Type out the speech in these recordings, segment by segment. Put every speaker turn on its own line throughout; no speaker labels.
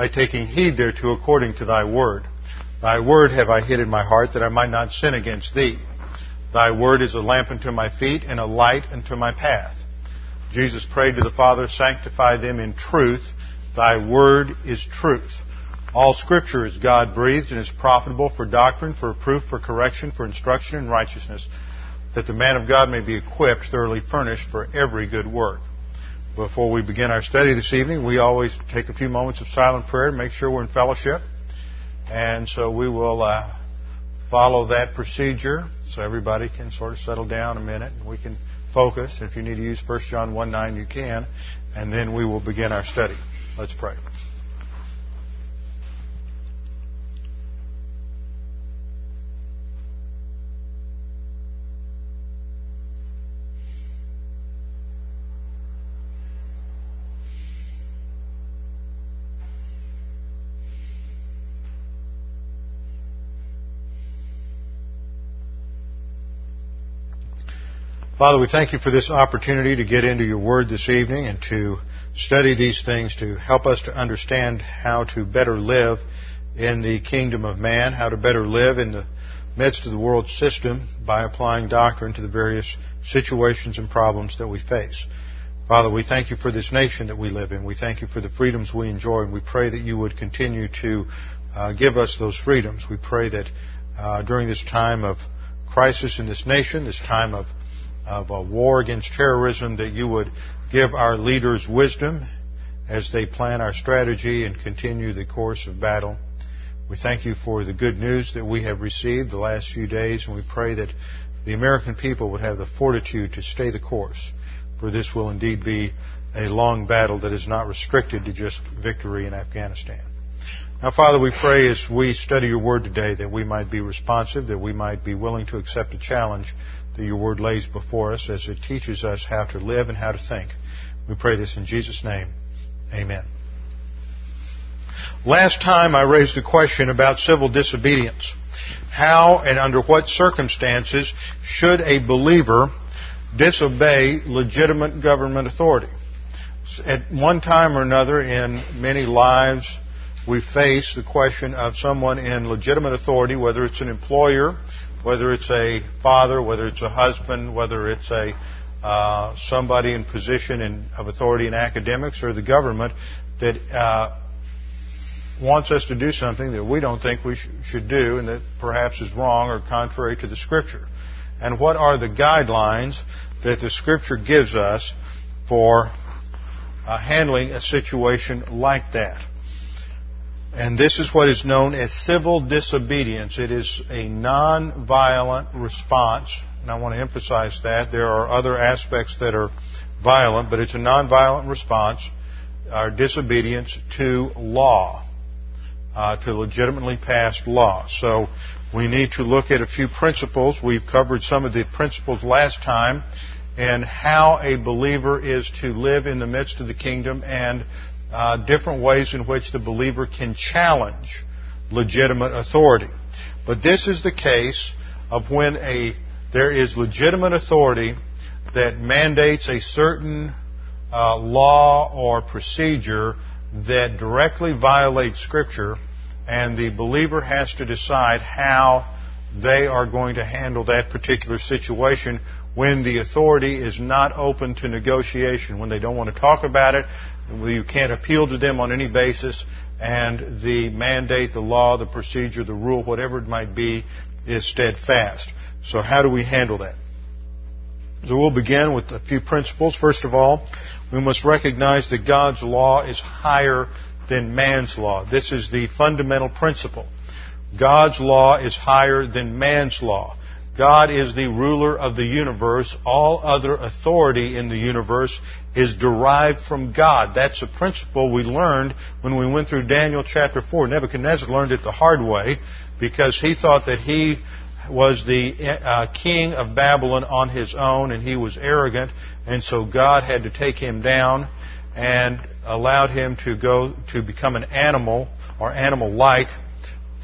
By taking heed thereto according to thy word. Thy word have I hid in my heart that I might not sin against thee. Thy word is a lamp unto my feet and a light unto my path. Jesus prayed to the Father, sanctify them in truth. Thy word is truth. All scripture is God breathed and is profitable for doctrine, for reproof, for correction, for instruction in righteousness, that the man of God may be equipped, thoroughly furnished for every good work. Before we begin our study this evening, we always take a few moments of silent prayer to make sure we're in fellowship. And so we will uh, follow that procedure so everybody can sort of settle down a minute and we can focus. If you need to use 1 John 1 9, you can. And then we will begin our study. Let's pray. Father, we thank you for this opportunity to get into your word this evening and to study these things to help us to understand how to better live in the kingdom of man, how to better live in the midst of the world system by applying doctrine to the various situations and problems that we face. Father, we thank you for this nation that we live in. We thank you for the freedoms we enjoy, and we pray that you would continue to uh, give us those freedoms. We pray that uh, during this time of crisis in this nation, this time of of a war against terrorism, that you would give our leaders wisdom as they plan our strategy and continue the course of battle. We thank you for the good news that we have received the last few days, and we pray that the American people would have the fortitude to stay the course, for this will indeed be a long battle that is not restricted to just victory in Afghanistan. Now, Father, we pray as we study your word today that we might be responsive, that we might be willing to accept a challenge that your word lays before us as it teaches us how to live and how to think. We pray this in Jesus' name. Amen. Last time I raised a question about civil disobedience. How and under what circumstances should a believer disobey legitimate government authority? At one time or another in many lives, we face the question of someone in legitimate authority, whether it's an employer, whether it's a father, whether it's a husband, whether it's a uh, somebody in position in, of authority in academics or the government that uh, wants us to do something that we don't think we sh- should do and that perhaps is wrong or contrary to the Scripture. And what are the guidelines that the Scripture gives us for uh, handling a situation like that? And this is what is known as civil disobedience. It is a non-violent response. And I want to emphasize that. There are other aspects that are violent, but it's a non-violent response, our disobedience to law, uh, to legitimately passed law. So we need to look at a few principles. We've covered some of the principles last time and how a believer is to live in the midst of the kingdom and uh, different ways in which the believer can challenge legitimate authority. But this is the case of when a there is legitimate authority that mandates a certain uh, law or procedure that directly violates Scripture, and the believer has to decide how they are going to handle that particular situation when the authority is not open to negotiation, when they don't want to talk about it, you can't appeal to them on any basis, and the mandate, the law, the procedure, the rule, whatever it might be, is steadfast. So how do we handle that? So we'll begin with a few principles. First of all, we must recognize that God's law is higher than man's law. This is the fundamental principle. God's law is higher than man's law. God is the ruler of the universe. All other authority in the universe is derived from God. That's a principle we learned when we went through Daniel chapter 4. Nebuchadnezzar learned it the hard way because he thought that he was the uh, king of Babylon on his own and he was arrogant and so God had to take him down and allowed him to go to become an animal or animal-like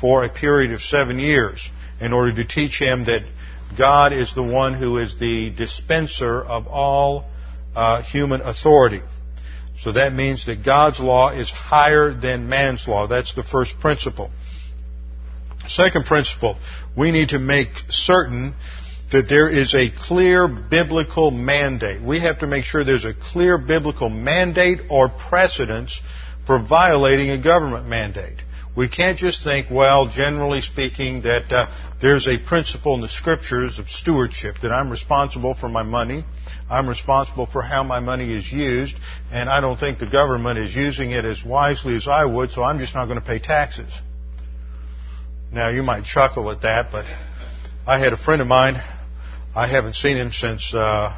for a period of seven years in order to teach him that God is the one who is the dispenser of all uh, human authority. So that means that God's law is higher than man's law. That's the first principle. Second principle, we need to make certain that there is a clear biblical mandate. We have to make sure there's a clear biblical mandate or precedence for violating a government mandate. We can't just think, well, generally speaking, that uh, there's a principle in the scriptures of stewardship, that I'm responsible for my money, I'm responsible for how my money is used, and I don't think the government is using it as wisely as I would, so I'm just not going to pay taxes. Now, you might chuckle at that, but I had a friend of mine, I haven't seen him since, uh,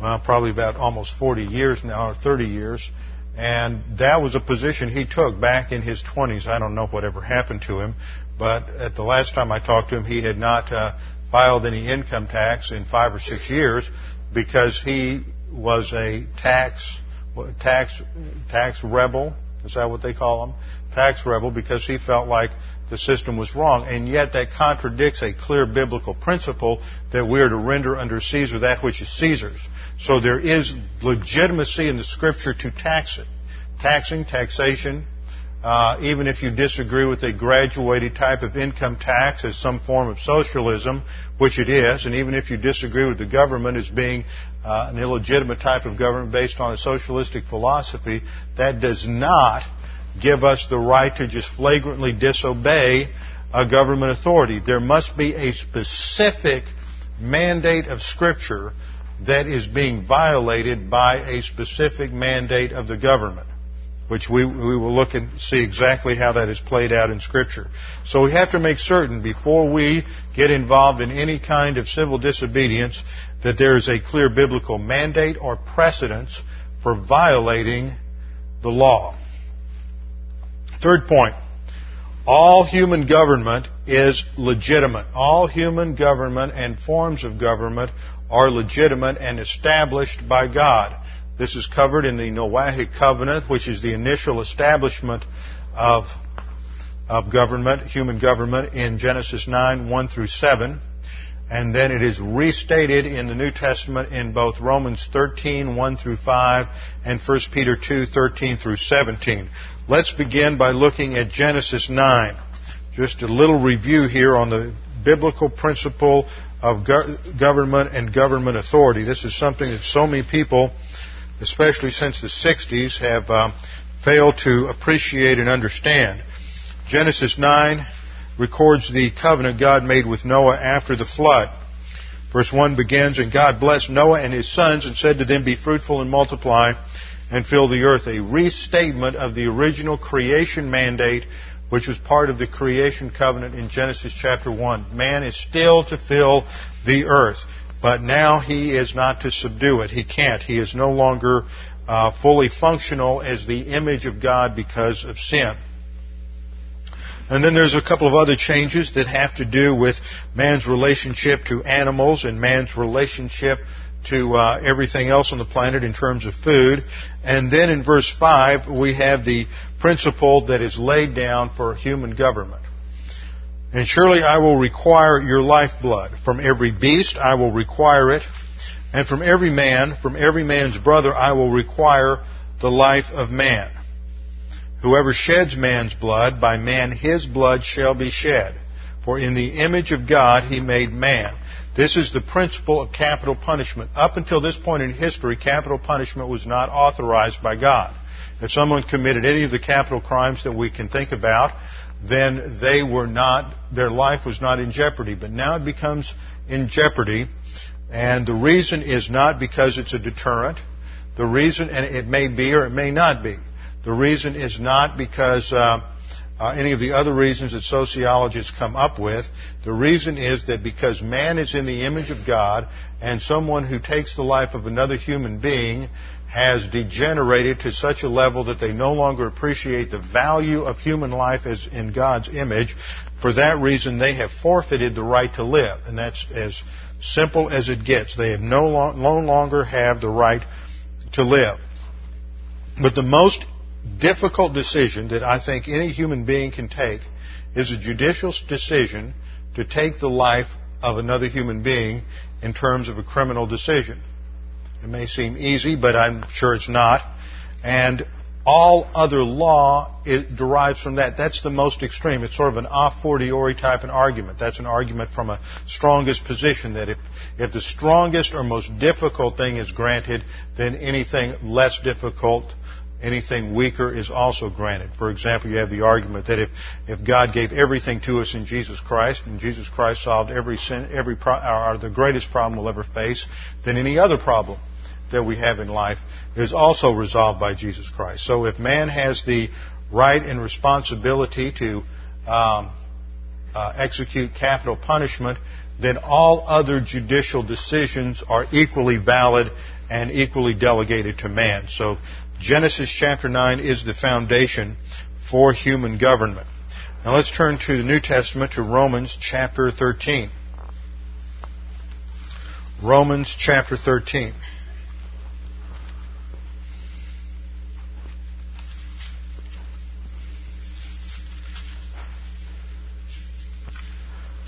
well, probably about almost 40 years now, or 30 years, and that was a position he took back in his 20s. I don't know whatever happened to him, but at the last time I talked to him, he had not uh, filed any income tax in five or six years because he was a tax tax tax rebel. Is that what they call them? Tax rebel because he felt like the system was wrong. And yet that contradicts a clear biblical principle that we are to render under Caesar that which is Caesar's. So there is legitimacy in the scripture to tax it. Taxing, taxation, uh, even if you disagree with a graduated type of income tax as some form of socialism, which it is, and even if you disagree with the government as being uh, an illegitimate type of government based on a socialistic philosophy, that does not give us the right to just flagrantly disobey a government authority. There must be a specific mandate of Scripture that is being violated by a specific mandate of the government which we, we will look and see exactly how that is played out in Scripture. So we have to make certain before we get involved in any kind of civil disobedience that there is a clear biblical mandate or precedence for violating the law. Third point. All human government is legitimate. All human government and forms of government are legitimate and established by God. This is covered in the Noahic covenant, which is the initial establishment of, of government, human government, in Genesis 9, 1 through 7. And then it is restated in the New Testament in both Romans 13, 1 through 5, and 1 Peter 2, 13 through 17. Let's begin by looking at Genesis 9. Just a little review here on the biblical principle of government and government authority. This is something that so many people especially since the 60s, have um, failed to appreciate and understand. Genesis 9 records the covenant God made with Noah after the flood. Verse 1 begins, And God blessed Noah and his sons and said to them, Be fruitful and multiply and fill the earth. A restatement of the original creation mandate, which was part of the creation covenant in Genesis chapter 1. Man is still to fill the earth. But now he is not to subdue it. He can't. He is no longer uh, fully functional as the image of God because of sin. And then there's a couple of other changes that have to do with man's relationship to animals and man's relationship to uh, everything else on the planet in terms of food. And then in verse 5, we have the principle that is laid down for human government. And surely I will require your lifeblood. From every beast I will require it. And from every man, from every man's brother, I will require the life of man. Whoever sheds man's blood, by man his blood shall be shed. For in the image of God he made man. This is the principle of capital punishment. Up until this point in history, capital punishment was not authorized by God. If someone committed any of the capital crimes that we can think about, then they were not, their life was not in jeopardy. But now it becomes in jeopardy, and the reason is not because it's a deterrent. The reason, and it may be or it may not be. The reason is not because uh, uh, any of the other reasons that sociologists come up with. The reason is that because man is in the image of God, and someone who takes the life of another human being has degenerated to such a level that they no longer appreciate the value of human life as in God's image. For that reason, they have forfeited the right to live, and that's as simple as it gets. They have no, lo- no longer have the right to live. But the most difficult decision that I think any human being can take is a judicial decision to take the life of another human being in terms of a criminal decision. It may seem easy, but I'm sure it's not. And all other law derives from that. That's the most extreme. It's sort of an a fortiori type of argument. That's an argument from a strongest position that if, if the strongest or most difficult thing is granted, then anything less difficult anything weaker is also granted. For example, you have the argument that if, if God gave everything to us in Jesus Christ, and Jesus Christ solved every sin, every pro, or the greatest problem we'll ever face, then any other problem that we have in life is also resolved by Jesus Christ. So if man has the right and responsibility to um, uh, execute capital punishment, then all other judicial decisions are equally valid and equally delegated to man. So Genesis chapter 9 is the foundation for human government. Now let's turn to the New Testament to Romans chapter 13. Romans chapter 13.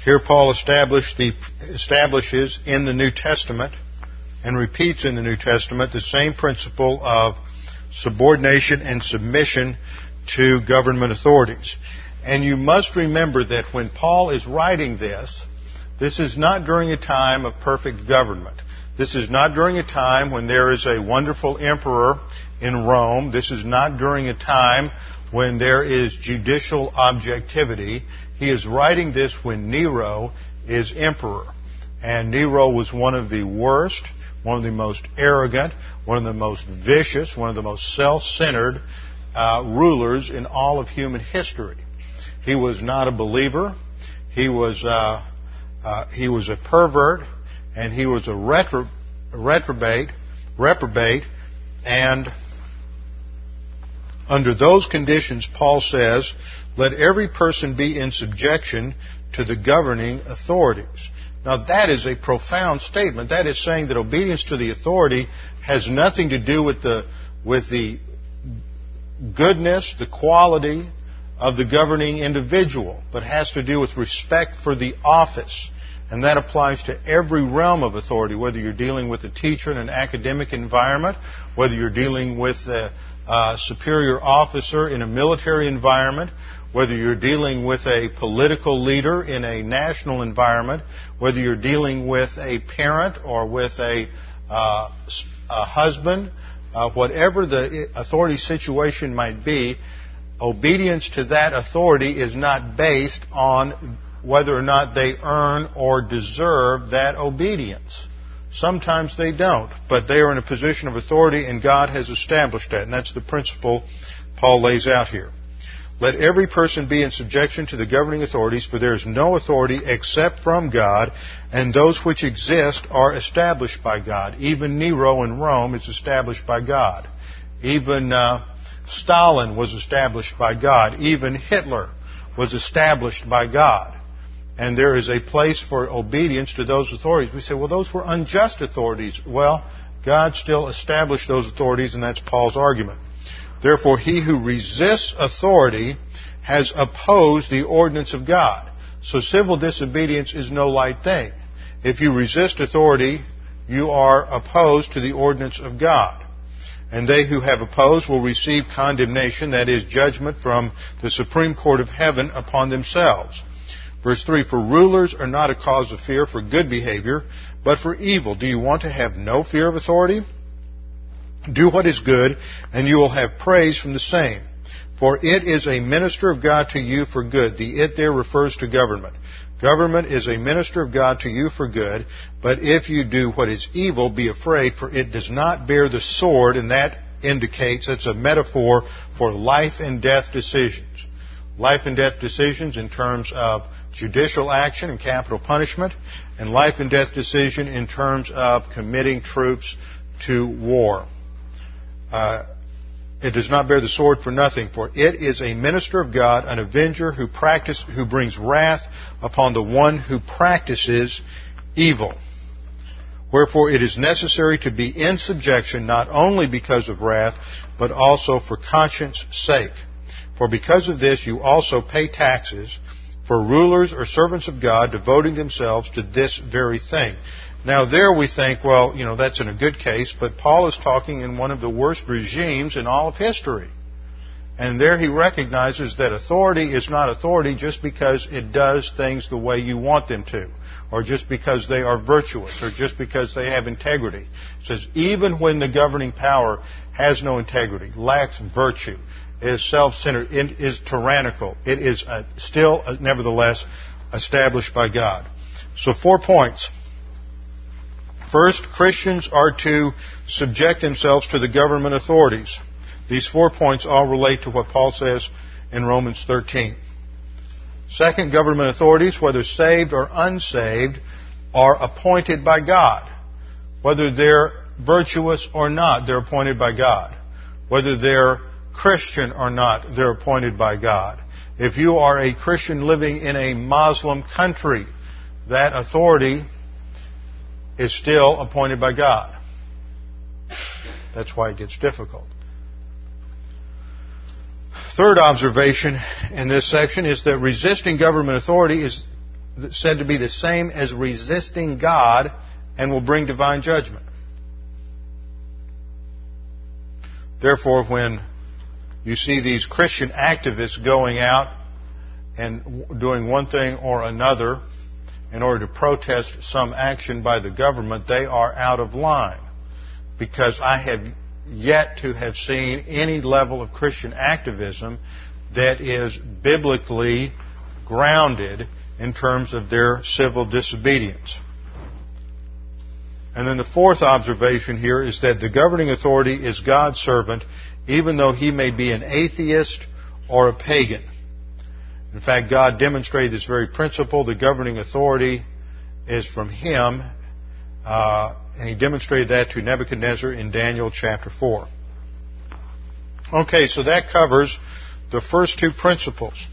Here Paul the, establishes in the New Testament and repeats in the New Testament the same principle of subordination and submission to government authorities. And you must remember that when Paul is writing this, this is not during a time of perfect government. This is not during a time when there is a wonderful emperor in Rome. This is not during a time when there is judicial objectivity. He is writing this when Nero is emperor. And Nero was one of the worst, one of the most arrogant, one of the most vicious, one of the most self-centered uh, rulers in all of human history. He was not a believer. He was uh, uh, he was a pervert, and he was a retro, reprobate, reprobate, and under those conditions, Paul says, "Let every person be in subjection to the governing authorities." Now that is a profound statement. That is saying that obedience to the authority has nothing to do with the, with the goodness, the quality of the governing individual, but has to do with respect for the office. And that applies to every realm of authority, whether you're dealing with a teacher in an academic environment, whether you're dealing with a, a superior officer in a military environment, whether you're dealing with a political leader in a national environment, whether you're dealing with a parent or with a, uh, a husband, uh, whatever the authority situation might be, obedience to that authority is not based on whether or not they earn or deserve that obedience. Sometimes they don't, but they are in a position of authority and God has established that, and that's the principle Paul lays out here. Let every person be in subjection to the governing authorities, for there is no authority except from God, and those which exist are established by God. Even Nero in Rome is established by God. Even uh, Stalin was established by God. Even Hitler was established by God. And there is a place for obedience to those authorities. We say, well, those were unjust authorities. Well, God still established those authorities, and that's Paul's argument. Therefore, he who resists authority has opposed the ordinance of God. So civil disobedience is no light thing. If you resist authority, you are opposed to the ordinance of God. And they who have opposed will receive condemnation, that is, judgment from the Supreme Court of Heaven upon themselves. Verse 3 For rulers are not a cause of fear for good behavior, but for evil. Do you want to have no fear of authority? Do what is good, and you will have praise from the same. For it is a minister of God to you for good. The it there refers to government. Government is a minister of God to you for good, but if you do what is evil, be afraid, for it does not bear the sword, and that indicates it's a metaphor for life and death decisions. life and death decisions in terms of judicial action and capital punishment, and life and death decision in terms of committing troops to war. Uh, it does not bear the sword for nothing, for it is a minister of God, an avenger who practice, who brings wrath upon the one who practices evil. Wherefore it is necessary to be in subjection not only because of wrath, but also for conscience sake. For because of this you also pay taxes, for rulers or servants of God devoting themselves to this very thing. Now there we think, well, you know, that's in a good case, but Paul is talking in one of the worst regimes in all of history. And there he recognizes that authority is not authority just because it does things the way you want them to, or just because they are virtuous, or just because they have integrity. It says, even when the governing power has no integrity, lacks virtue, is self-centered, is tyrannical, it is still, uh, nevertheless, established by God. So four points. First, Christians are to subject themselves to the government authorities. These four points all relate to what Paul says in Romans 13. Second, government authorities, whether saved or unsaved, are appointed by God. Whether they're virtuous or not, they're appointed by God. Whether they're Christian or not, they're appointed by God. If you are a Christian living in a Muslim country, that authority is still appointed by God. That's why it gets difficult. Third observation in this section is that resisting government authority is said to be the same as resisting God and will bring divine judgment. Therefore, when you see these Christian activists going out and doing one thing or another in order to protest some action by the government, they are out of line. Because I have yet to have seen any level of Christian activism that is biblically grounded in terms of their civil disobedience. And then the fourth observation here is that the governing authority is God's servant, even though he may be an atheist or a pagan. In fact, God demonstrated this very principle. The governing authority is from Him, uh, and He demonstrated that to Nebuchadnezzar in Daniel chapter 4. Okay, so that covers the first two principles.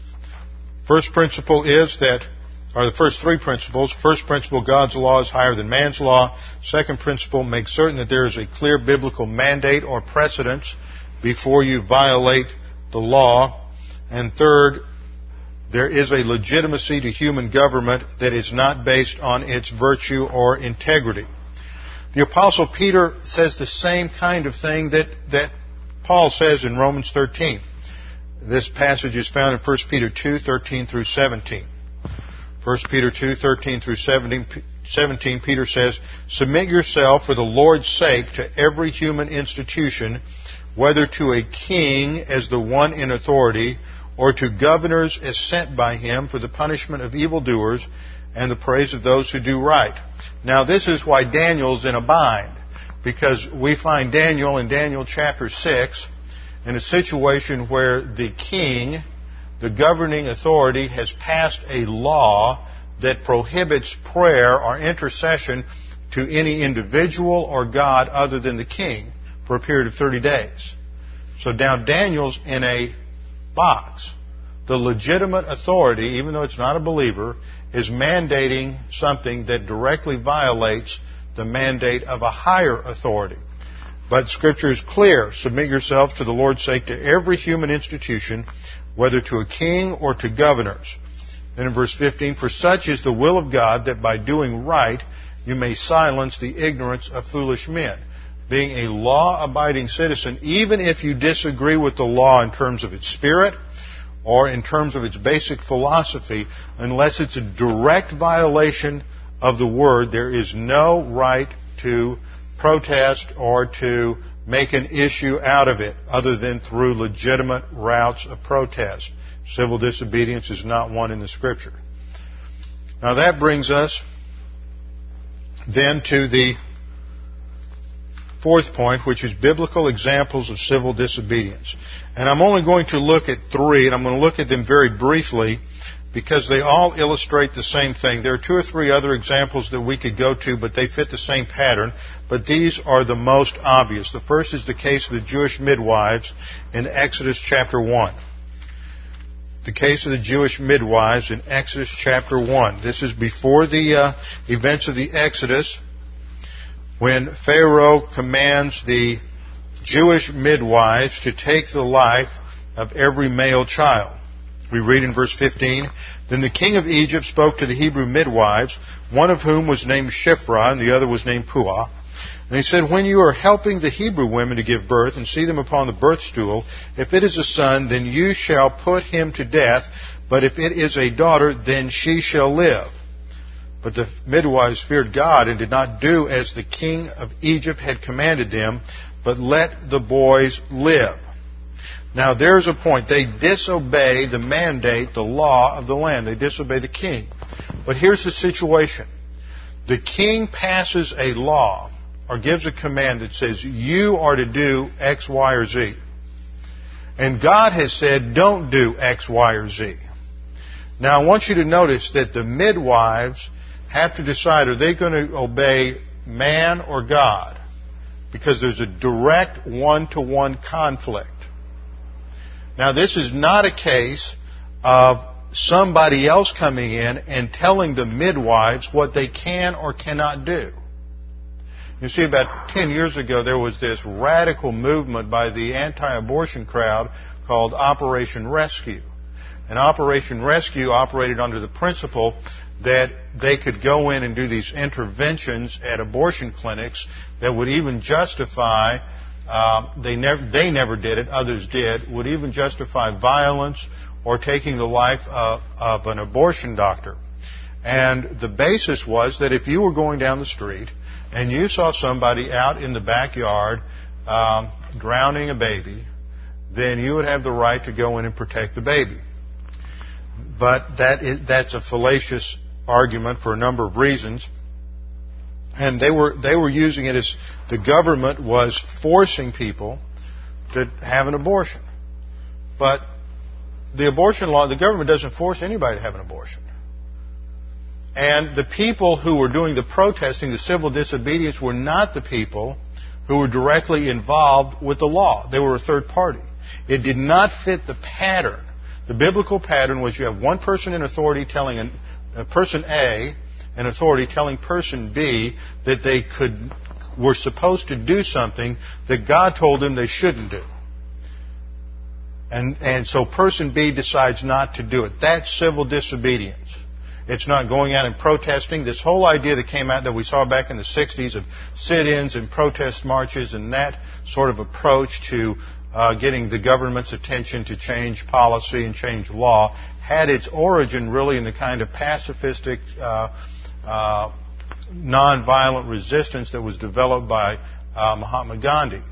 First principle is that, or the first three principles. First principle, God's law is higher than man's law. Second principle, make certain that there is a clear biblical mandate or precedence before you violate the law. And third, there is a legitimacy to human government that is not based on its virtue or integrity. The Apostle Peter says the same kind of thing that, that Paul says in Romans 13. This passage is found in 1 Peter 2, 13 through 17. 1 Peter 2, 13 through 17, 17, Peter says, Submit yourself for the Lord's sake to every human institution, whether to a king as the one in authority, or to governors as sent by him for the punishment of evildoers and the praise of those who do right. Now this is why Daniel's in a bind, because we find Daniel in Daniel chapter 6 in a situation where the king, the governing authority, has passed a law that prohibits prayer or intercession to any individual or God other than the king for a period of 30 days. So now Daniel's in a box. The legitimate authority, even though it's not a believer, is mandating something that directly violates the mandate of a higher authority. But Scripture is clear. Submit yourselves to the Lord's sake to every human institution, whether to a king or to governors. Then in verse 15, for such is the will of God that by doing right you may silence the ignorance of foolish men. Being a law abiding citizen, even if you disagree with the law in terms of its spirit, or in terms of its basic philosophy, unless it's a direct violation of the Word, there is no right to protest or to make an issue out of it other than through legitimate routes of protest. Civil disobedience is not one in the Scripture. Now that brings us then to the fourth point, which is biblical examples of civil disobedience. And I'm only going to look at three, and I'm going to look at them very briefly because they all illustrate the same thing. There are two or three other examples that we could go to, but they fit the same pattern. But these are the most obvious. The first is the case of the Jewish midwives in Exodus chapter 1. The case of the Jewish midwives in Exodus chapter 1. This is before the uh, events of the Exodus when Pharaoh commands the Jewish midwives to take the life of every male child. We read in verse 15, Then the king of Egypt spoke to the Hebrew midwives, one of whom was named Shiphrah and the other was named Puah. And he said, When you are helping the Hebrew women to give birth and see them upon the birth stool, if it is a son, then you shall put him to death, but if it is a daughter, then she shall live. But the midwives feared God and did not do as the king of Egypt had commanded them, but let the boys live. Now there's a point. They disobey the mandate, the law of the land. They disobey the king. But here's the situation. The king passes a law or gives a command that says you are to do X, Y, or Z. And God has said don't do X, Y, or Z. Now I want you to notice that the midwives have to decide are they going to obey man or God? Because there's a direct one-to-one conflict. Now this is not a case of somebody else coming in and telling the midwives what they can or cannot do. You see, about 10 years ago, there was this radical movement by the anti-abortion crowd called Operation Rescue. And Operation Rescue operated under the principle that they could go in and do these interventions at abortion clinics that would even justify, uh, they, never, they never did it, others did, would even justify violence or taking the life of, of an abortion doctor. And the basis was that if you were going down the street and you saw somebody out in the backyard um, drowning a baby, then you would have the right to go in and protect the baby. But that is, that's a fallacious argument for a number of reasons. And they were, they were using it as the government was forcing people to have an abortion. But the abortion law, the government doesn't force anybody to have an abortion. And the people who were doing the protesting, the civil disobedience, were not the people who were directly involved with the law. They were a third party. It did not fit the pattern. The biblical pattern was you have one person in authority telling person A an authority telling person B that they could were supposed to do something that God told them they shouldn't do. And, and so person B decides not to do it. That's civil disobedience. It's not going out and protesting. This whole idea that came out that we saw back in the 60s of sit-ins and protest marches and that sort of approach to uh, getting the government's attention to change policy and change law had its origin really in the kind of pacifistic, uh, uh, nonviolent resistance that was developed by uh, Mahatma Gandhi.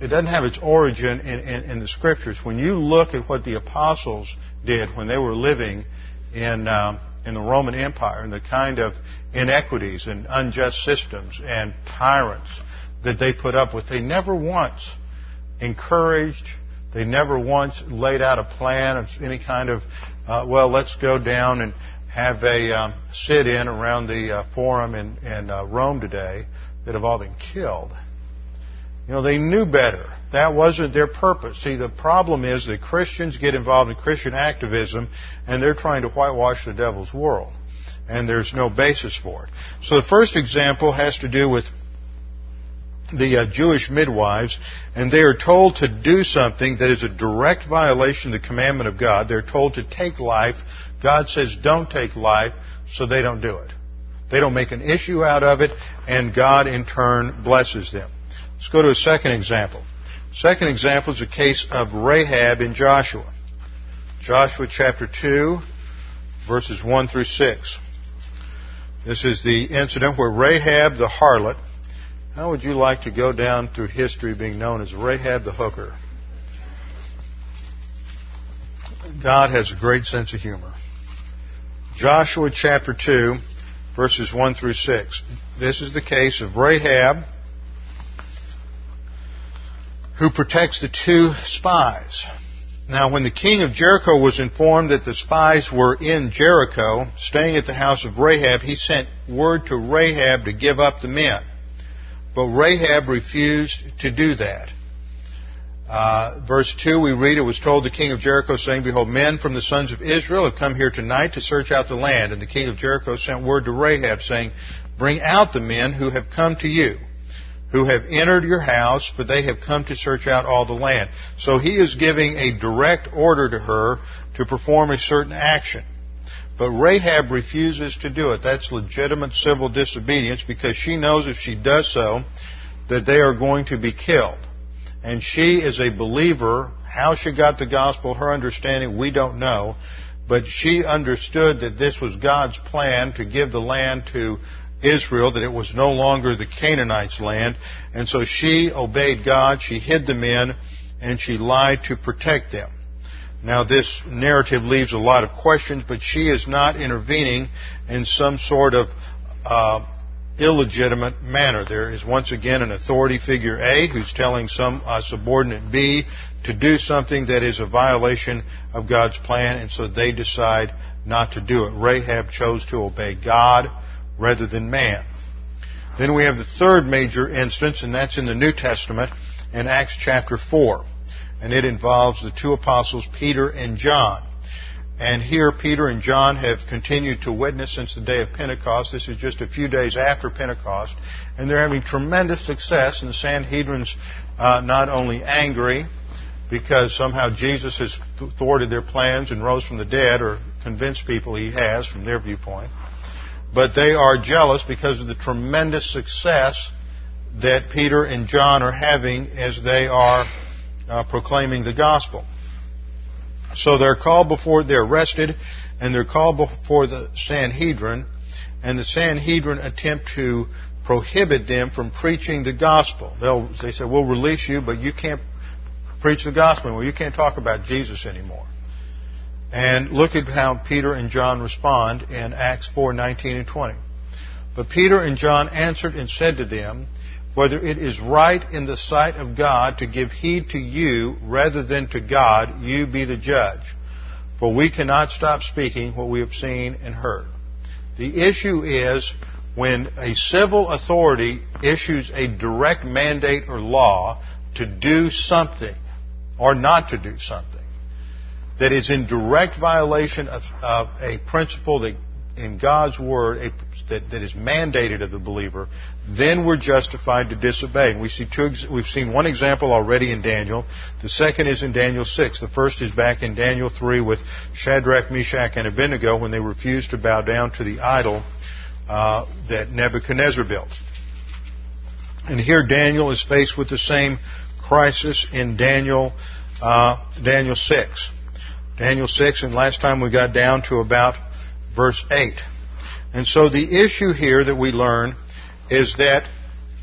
It doesn't have its origin in, in, in, the scriptures. When you look at what the apostles did when they were living in um, in the Roman Empire and the kind of inequities and unjust systems and tyrants that they put up with, they never once encouraged they never once laid out a plan of any kind of, uh, well, let's go down and have a um, sit-in around the uh, forum in, in uh, Rome today that have all been killed. You know, they knew better. That wasn't their purpose. See, the problem is that Christians get involved in Christian activism and they're trying to whitewash the devil's world. And there's no basis for it. So the first example has to do with the uh, Jewish midwives, and they are told to do something that is a direct violation of the commandment of God. They're told to take life. God says don't take life, so they don't do it. They don't make an issue out of it, and God in turn blesses them. Let's go to a second example. Second example is a case of Rahab in Joshua. Joshua chapter 2, verses 1 through 6. This is the incident where Rahab the harlot how would you like to go down through history being known as Rahab the hooker? God has a great sense of humor. Joshua chapter 2, verses 1 through 6. This is the case of Rahab, who protects the two spies. Now, when the king of Jericho was informed that the spies were in Jericho, staying at the house of Rahab, he sent word to Rahab to give up the men. But Rahab refused to do that. Uh, verse 2, we read, It was told the king of Jericho, saying, Behold, men from the sons of Israel have come here tonight to search out the land. And the king of Jericho sent word to Rahab, saying, Bring out the men who have come to you, who have entered your house, for they have come to search out all the land. So he is giving a direct order to her to perform a certain action. But Rahab refuses to do it. That's legitimate civil disobedience because she knows if she does so, that they are going to be killed and she is a believer. How she got the gospel, her understanding, we don't know. But she understood that this was God's plan to give the land to Israel, that it was no longer the Canaanites' land. And so she obeyed God, she hid the men, and she lied to protect them. Now this narrative leaves a lot of questions, but she is not intervening in some sort of uh, illegitimate manner. There is once again an authority figure A who's telling some uh, subordinate B to do something that is a violation of God's plan, and so they decide not to do it. Rahab chose to obey God rather than man. Then we have the third major instance, and that's in the New Testament in Acts chapter 4. And it involves the two apostles, Peter and John. And here, Peter and John have continued to witness since the day of Pentecost. This is just a few days after Pentecost. And they're having tremendous success. And the Sanhedrin's uh, not only angry because somehow Jesus has thwarted their plans and rose from the dead, or convinced people he has from their viewpoint, but they are jealous because of the tremendous success that Peter and John are having as they are uh, proclaiming the gospel. So they're called before, they're arrested, and they're called before the Sanhedrin, and the Sanhedrin attempt to prohibit them from preaching the gospel. They'll, they say, we'll release you, but you can't preach the gospel anymore. You can't talk about Jesus anymore. And look at how Peter and John respond in Acts 4, 19 and 20. But Peter and John answered and said to them, whether it is right in the sight of God to give heed to you rather than to God, you be the judge. For we cannot stop speaking what we have seen and heard. The issue is when a civil authority issues a direct mandate or law to do something or not to do something that is in direct violation of, of a principle that in God's Word a that, that is mandated of the believer, then we're justified to disobey. We see two, we've seen one example already in Daniel. The second is in Daniel 6. The first is back in Daniel 3 with Shadrach, Meshach, and Abednego when they refused to bow down to the idol uh, that Nebuchadnezzar built. And here Daniel is faced with the same crisis in Daniel, uh, Daniel 6. Daniel 6, and last time we got down to about verse 8. And so the issue here that we learn is that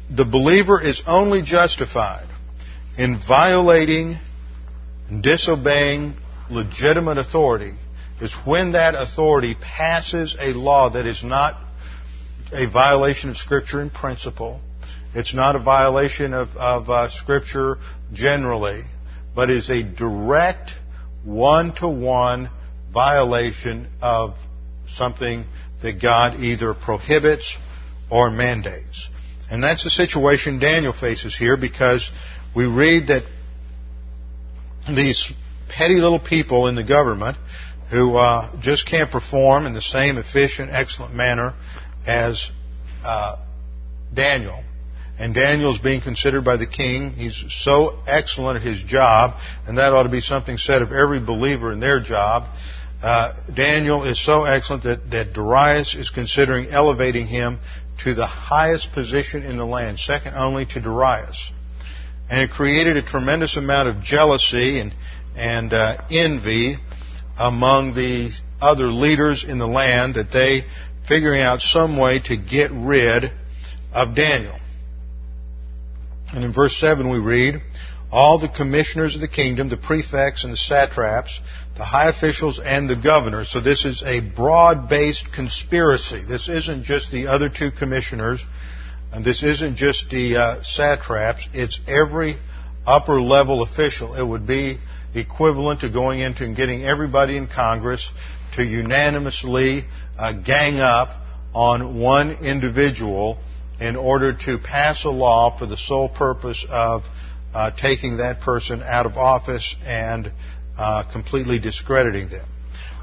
the believer is only justified in violating and disobeying legitimate authority is when that authority passes a law that is not a violation of Scripture in principle. It's not a violation of, of uh, Scripture generally, but is a direct one-to-one violation of something that God either prohibits or mandates. And that's the situation Daniel faces here because we read that these petty little people in the government who uh, just can't perform in the same efficient, excellent manner as uh, Daniel. And Daniel's being considered by the king. He's so excellent at his job, and that ought to be something said of every believer in their job uh, Daniel is so excellent that, that Darius is considering elevating him to the highest position in the land, second only to Darius. And it created a tremendous amount of jealousy and, and uh, envy among the other leaders in the land that they figuring out some way to get rid of Daniel. And in verse 7 we read, all the commissioners of the kingdom, the prefects and the satraps, the high officials and the governor. So this is a broad-based conspiracy. This isn't just the other two commissioners, and this isn't just the uh, satraps. It's every upper level official. It would be equivalent to going into and getting everybody in Congress to unanimously uh, gang up on one individual in order to pass a law for the sole purpose of uh, taking that person out of office and uh, completely discrediting them.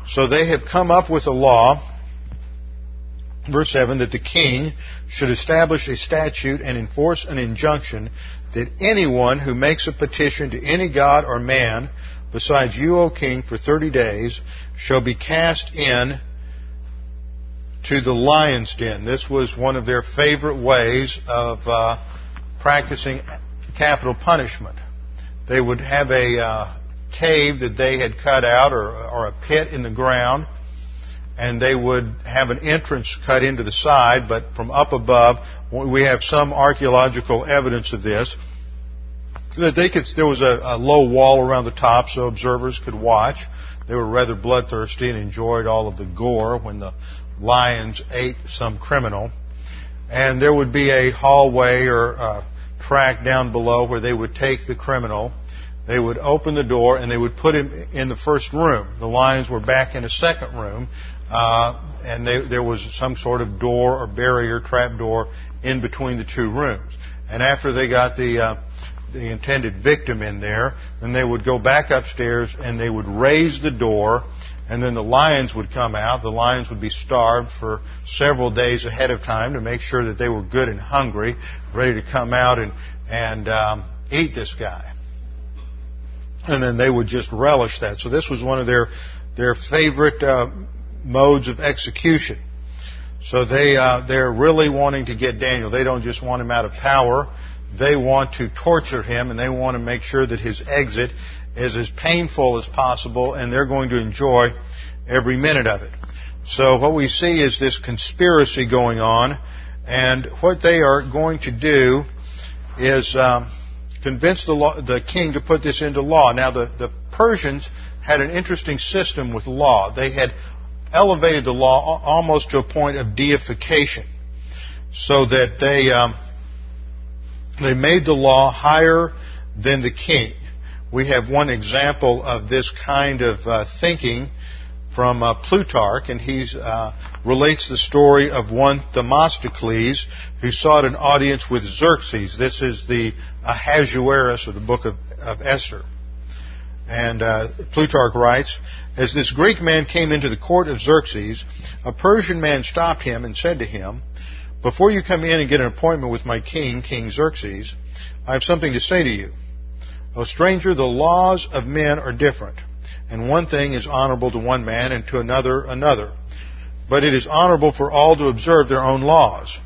So they have come up with a law, verse 7, that the king should establish a statute and enforce an injunction that anyone who makes a petition to any god or man besides you, O king, for 30 days shall be cast in to the lion's den. This was one of their favorite ways of uh, practicing capital punishment. They would have a uh, cave that they had cut out or, or a pit in the ground, and they would have an entrance cut into the side, but from up above, we have some archaeological evidence of this. That they could, there was a, a low wall around the top so observers could watch. They were rather bloodthirsty and enjoyed all of the gore when the lions ate some criminal. And there would be a hallway or a track down below where they would take the criminal. They would open the door and they would put him in the first room. The lions were back in a second room, uh, and they, there was some sort of door or barrier, trap door, in between the two rooms. And after they got the uh, the intended victim in there, then they would go back upstairs and they would raise the door and then the lions would come out. The lions would be starved for several days ahead of time to make sure that they were good and hungry, ready to come out and, and um, eat this guy. And then they would just relish that. So this was one of their their favorite uh, modes of execution. So they uh, they're really wanting to get Daniel. They don't just want him out of power. They want to torture him, and they want to make sure that his exit is as painful as possible, and they're going to enjoy every minute of it. So what we see is this conspiracy going on, and what they are going to do is um, convince the, law, the king to put this into law. Now, the, the Persians had an interesting system with law. They had elevated the law almost to a point of deification, so that they um, they made the law higher than the king. We have one example of this kind of uh, thinking from uh, Plutarch, and he uh, relates the story of one Themistocles who sought an audience with Xerxes. This is the Ahasuerus of the book of, of Esther. And uh, Plutarch writes, As this Greek man came into the court of Xerxes, a Persian man stopped him and said to him, Before you come in and get an appointment with my king, King Xerxes, I have something to say to you. O stranger, the laws of men are different, and one thing is honorable to one man and to another another. But it is honorable for all to observe their own laws.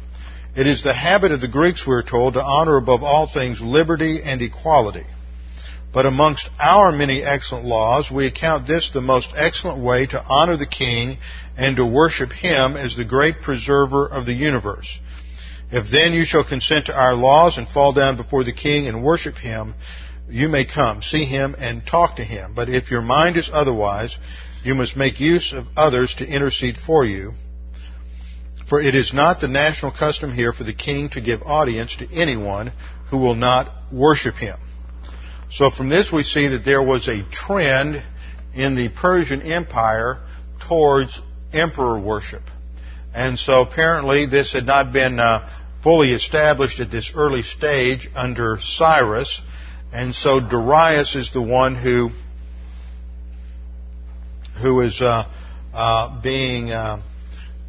It is the habit of the Greeks, we are told, to honor above all things liberty and equality. But amongst our many excellent laws, we account this the most excellent way to honor the king and to worship him as the great preserver of the universe. If then you shall consent to our laws and fall down before the king and worship him, you may come, see him, and talk to him. But if your mind is otherwise, you must make use of others to intercede for you. For it is not the national custom here for the king to give audience to anyone who will not worship him. So from this we see that there was a trend in the Persian Empire towards emperor worship. And so apparently this had not been uh, fully established at this early stage under Cyrus. And so Darius is the one who who is uh, uh, being uh,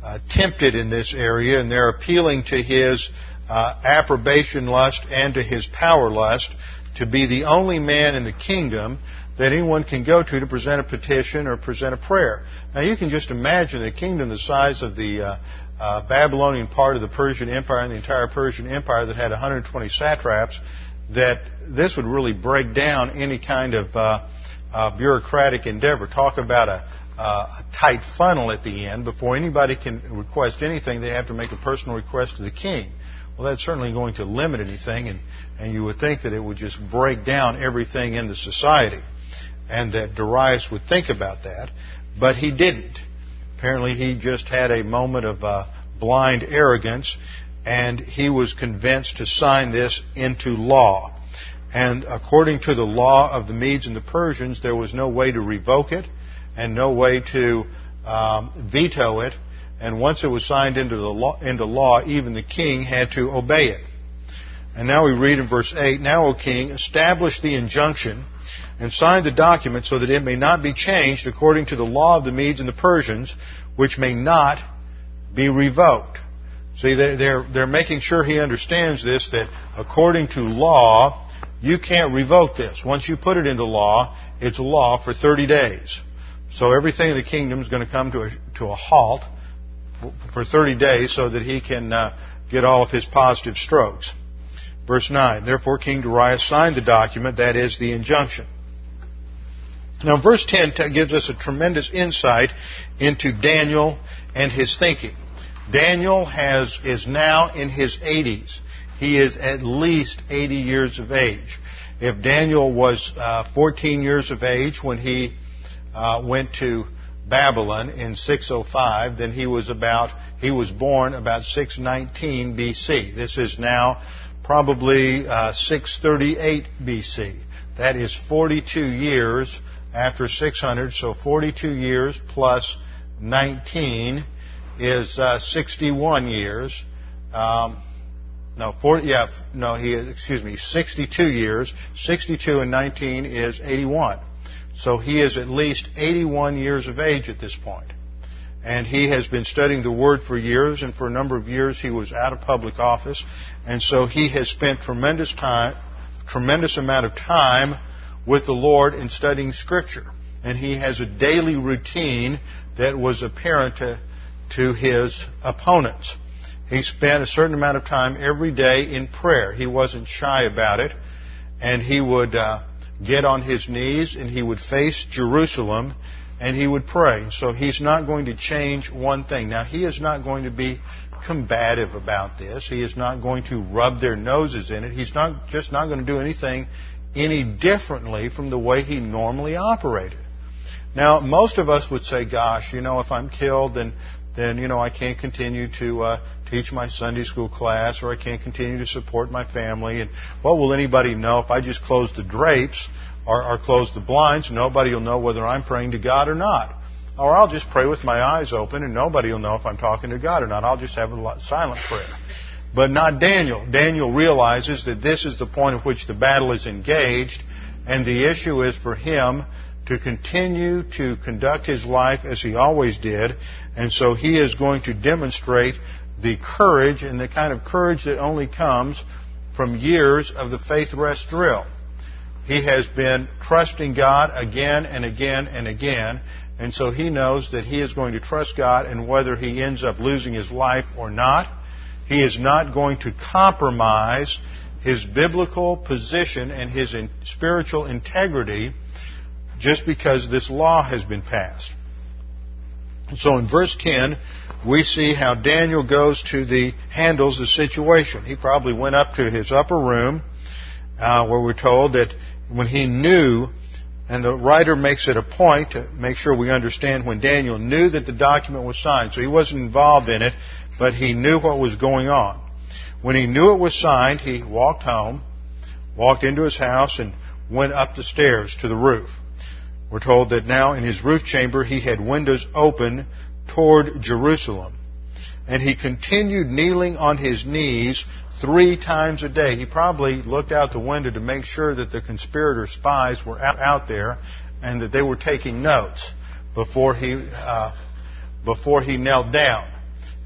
uh tempted in this area, and they're appealing to his uh, approbation lust and to his power lust to be the only man in the kingdom that anyone can go to to present a petition or present a prayer. Now you can just imagine a kingdom the size of the uh, Babylonian part of the Persian Empire and the entire Persian Empire that had 120 satraps that this would really break down any kind of uh, uh, bureaucratic endeavor. Talk about a, uh, a tight funnel at the end. Before anybody can request anything, they have to make a personal request to the king. Well, that's certainly going to limit anything, and, and you would think that it would just break down everything in the society, and that Darius would think about that, but he didn't. Apparently, he just had a moment of uh, blind arrogance, and he was convinced to sign this into law. And according to the law of the Medes and the Persians, there was no way to revoke it and no way to um, veto it. And once it was signed into, the law, into law, even the king had to obey it. And now we read in verse 8, Now, O king, establish the injunction and sign the document so that it may not be changed according to the law of the Medes and the Persians, which may not be revoked. See, they're, they're making sure he understands this, that according to law, you can't revoke this. Once you put it into law, it's law for 30 days. So everything in the kingdom is going to come to a, to a halt for 30 days so that he can uh, get all of his positive strokes. Verse 9, Therefore King Darius signed the document, that is, the injunction. Now, verse 10 gives us a tremendous insight into Daniel and his thinking. Daniel has, is now in his 80s. He is at least 80 years of age. If Daniel was uh, 14 years of age when he uh, went to Babylon in 605, then he was about he was born about 619 BC. This is now probably uh, 638 BC. That is 42 years after 600. So 42 years plus 19 is uh, 61 years. Um, no, 40, yeah, no, he, is excuse me, 62 years. 62 and 19 is 81. So he is at least 81 years of age at this point. And he has been studying the Word for years, and for a number of years he was out of public office. And so he has spent tremendous time, tremendous amount of time with the Lord in studying Scripture. And he has a daily routine that was apparent to, to his opponents. He spent a certain amount of time every day in prayer. He wasn't shy about it. And he would uh, get on his knees and he would face Jerusalem and he would pray. So he's not going to change one thing. Now, he is not going to be combative about this. He is not going to rub their noses in it. He's not just not going to do anything any differently from the way he normally operated. Now, most of us would say, gosh, you know, if I'm killed, then, then you know, I can't continue to uh, teach my Sunday school class or I can't continue to support my family. And what will anybody know if I just close the drapes or, or close the blinds? Nobody will know whether I'm praying to God or not. Or I'll just pray with my eyes open and nobody will know if I'm talking to God or not. I'll just have a silent prayer. But not Daniel. Daniel realizes that this is the point at which the battle is engaged, and the issue is for him to continue to conduct his life as he always did, and so he is going to demonstrate the courage and the kind of courage that only comes from years of the faith rest drill. He has been trusting God again and again and again, and so he knows that he is going to trust God, and whether he ends up losing his life or not, he is not going to compromise his biblical position and his spiritual integrity just because this law has been passed. So in verse 10, we see how Daniel goes to the, handles the situation. He probably went up to his upper room, uh, where we're told that when he knew, and the writer makes it a point to make sure we understand when Daniel knew that the document was signed, so he wasn't involved in it, but he knew what was going on. When he knew it was signed, he walked home, walked into his house, and went up the stairs to the roof. We're told that now in his roof chamber he had windows open toward Jerusalem. And he continued kneeling on his knees three times a day. He probably looked out the window to make sure that the conspirator spies were out there and that they were taking notes before he, uh, before he knelt down.